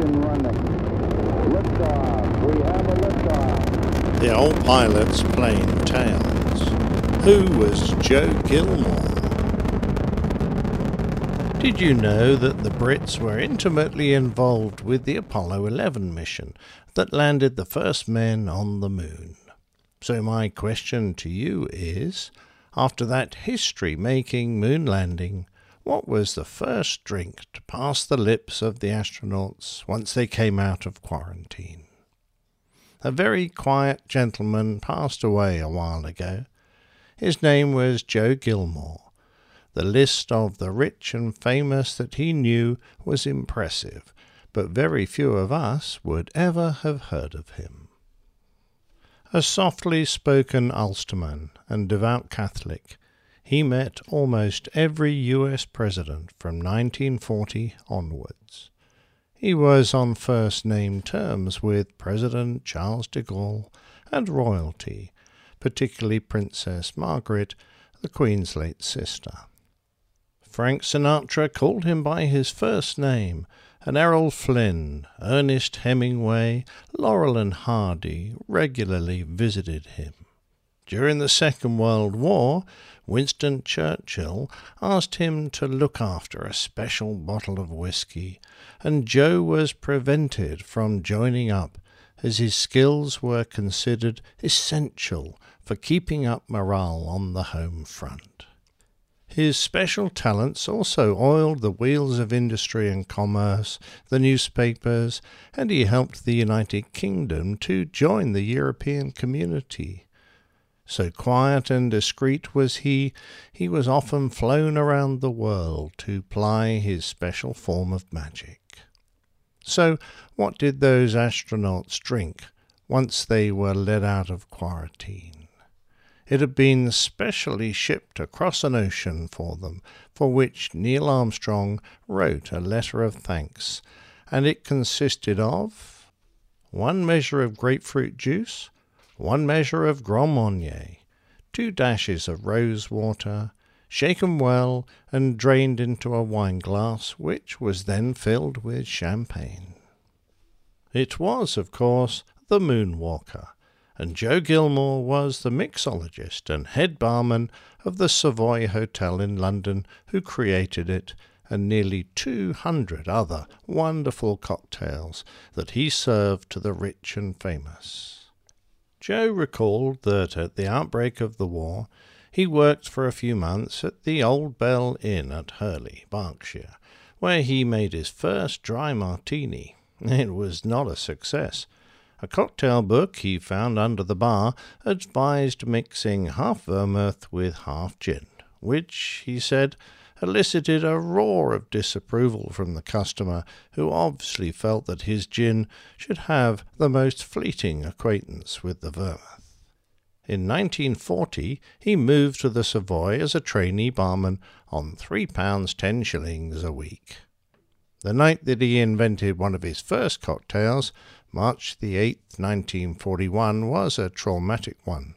Ignition running. Liftoff. We have a liftoff. The old pilot's plain tales. Who was Joe Gilmore? Did you know that the Brits were intimately involved with the Apollo 11 mission that landed the first men on the moon? So, my question to you is after that history making moon landing, what was the first drink to pass the lips of the astronauts once they came out of quarantine? A very quiet gentleman passed away a while ago. His name was Joe Gilmore. The list of the rich and famous that he knew was impressive, but very few of us would ever have heard of him. A softly spoken Ulsterman and devout Catholic, he met almost every US president from 1940 onwards. He was on first name terms with President Charles de Gaulle and royalty, particularly Princess Margaret, the Queen's late sister. Frank Sinatra called him by his first name and Errol Flynn, Ernest Hemingway, Laurel and Hardy regularly visited him. During the Second World War, Winston Churchill asked him to look after a special bottle of whisky, and Joe was prevented from joining up as his skills were considered essential for keeping up morale on the home front. His special talents also oiled the wheels of industry and commerce, the newspapers, and he helped the United Kingdom to join the European community. So quiet and discreet was he, he was often flown around the world to ply his special form of magic. So, what did those astronauts drink once they were let out of quarantine? It had been specially shipped across an ocean for them, for which Neil Armstrong wrote a letter of thanks, and it consisted of one measure of grapefruit juice, one measure of Grand Marnier, two dashes of rose water, shaken well and drained into a wine glass, which was then filled with champagne. It was, of course, the Moonwalker and Joe Gilmore was the mixologist and head barman of the Savoy Hotel in London who created it and nearly 200 other wonderful cocktails that he served to the rich and famous. Joe recalled that at the outbreak of the war he worked for a few months at the Old Bell Inn at Hurley, Berkshire, where he made his first dry martini. It was not a success a cocktail book he found under the bar advised mixing half vermouth with half gin, which, he said, elicited a roar of disapproval from the customer, who obviously felt that his gin should have the most fleeting acquaintance with the vermouth. In 1940, he moved to the Savoy as a trainee barman on three pounds ten shillings a week. The night that he invented one of his first cocktails, March the 8th, 1941, was a traumatic one.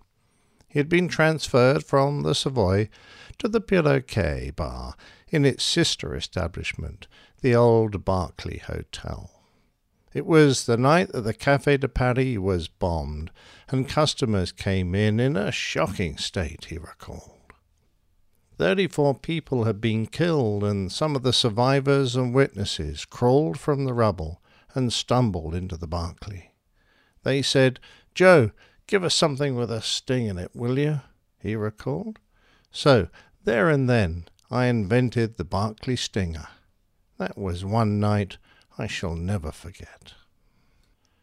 He had been transferred from the Savoy to the Perroquet bar in its sister establishment, the old Berkeley Hotel. It was the night that the Café de Paris was bombed, and customers came in in a shocking state, he recalled. Thirty four people had been killed, and some of the survivors and witnesses crawled from the rubble and stumbled into the Berkeley. They said, Joe, give us something with a sting in it, will you? he recalled. So, there and then, I invented the Berkeley Stinger. That was one night I shall never forget.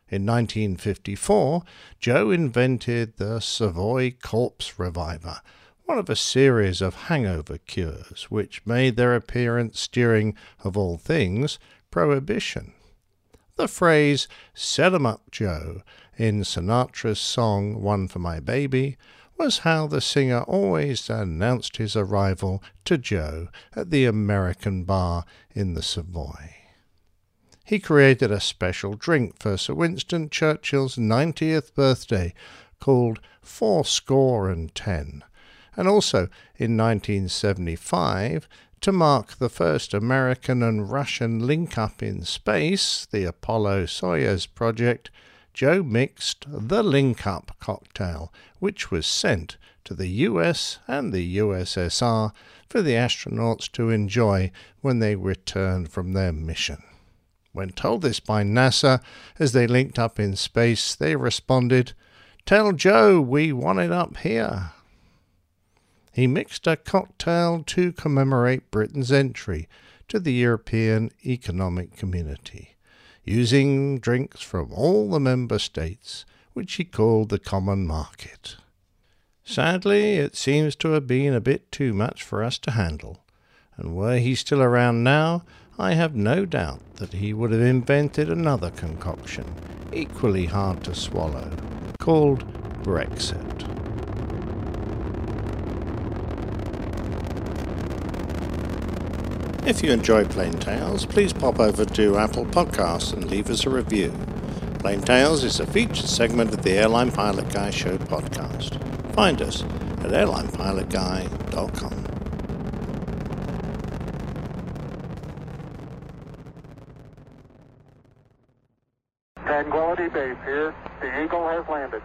In 1954, Joe invented the Savoy Corpse Reviver, one of a series of hangover cures which made their appearance during, of all things, Prohibition. The phrase, set 'em up, Joe, in Sinatra's song One for My Baby, was how the singer always announced his arrival to Joe at the American bar in the Savoy. He created a special drink for Sir Winston Churchill's 90th birthday called Four Score and Ten, and also in 1975 To mark the first American and Russian link up in space, the Apollo Soyuz project, Joe mixed the Link Up cocktail, which was sent to the US and the USSR for the astronauts to enjoy when they returned from their mission. When told this by NASA as they linked up in space, they responded, Tell Joe we want it up here. He mixed a cocktail to commemorate Britain's entry to the European Economic Community, using drinks from all the member states, which he called the Common Market. Sadly, it seems to have been a bit too much for us to handle, and were he still around now, I have no doubt that he would have invented another concoction, equally hard to swallow, called Brexit. If you enjoy Plain Tales, please pop over to Apple Podcasts and leave us a review. Plain Tales is a featured segment of the Airline Pilot Guy Show podcast. Find us at airlinepilotguy.com. Tranquility Base here. The Eagle has landed.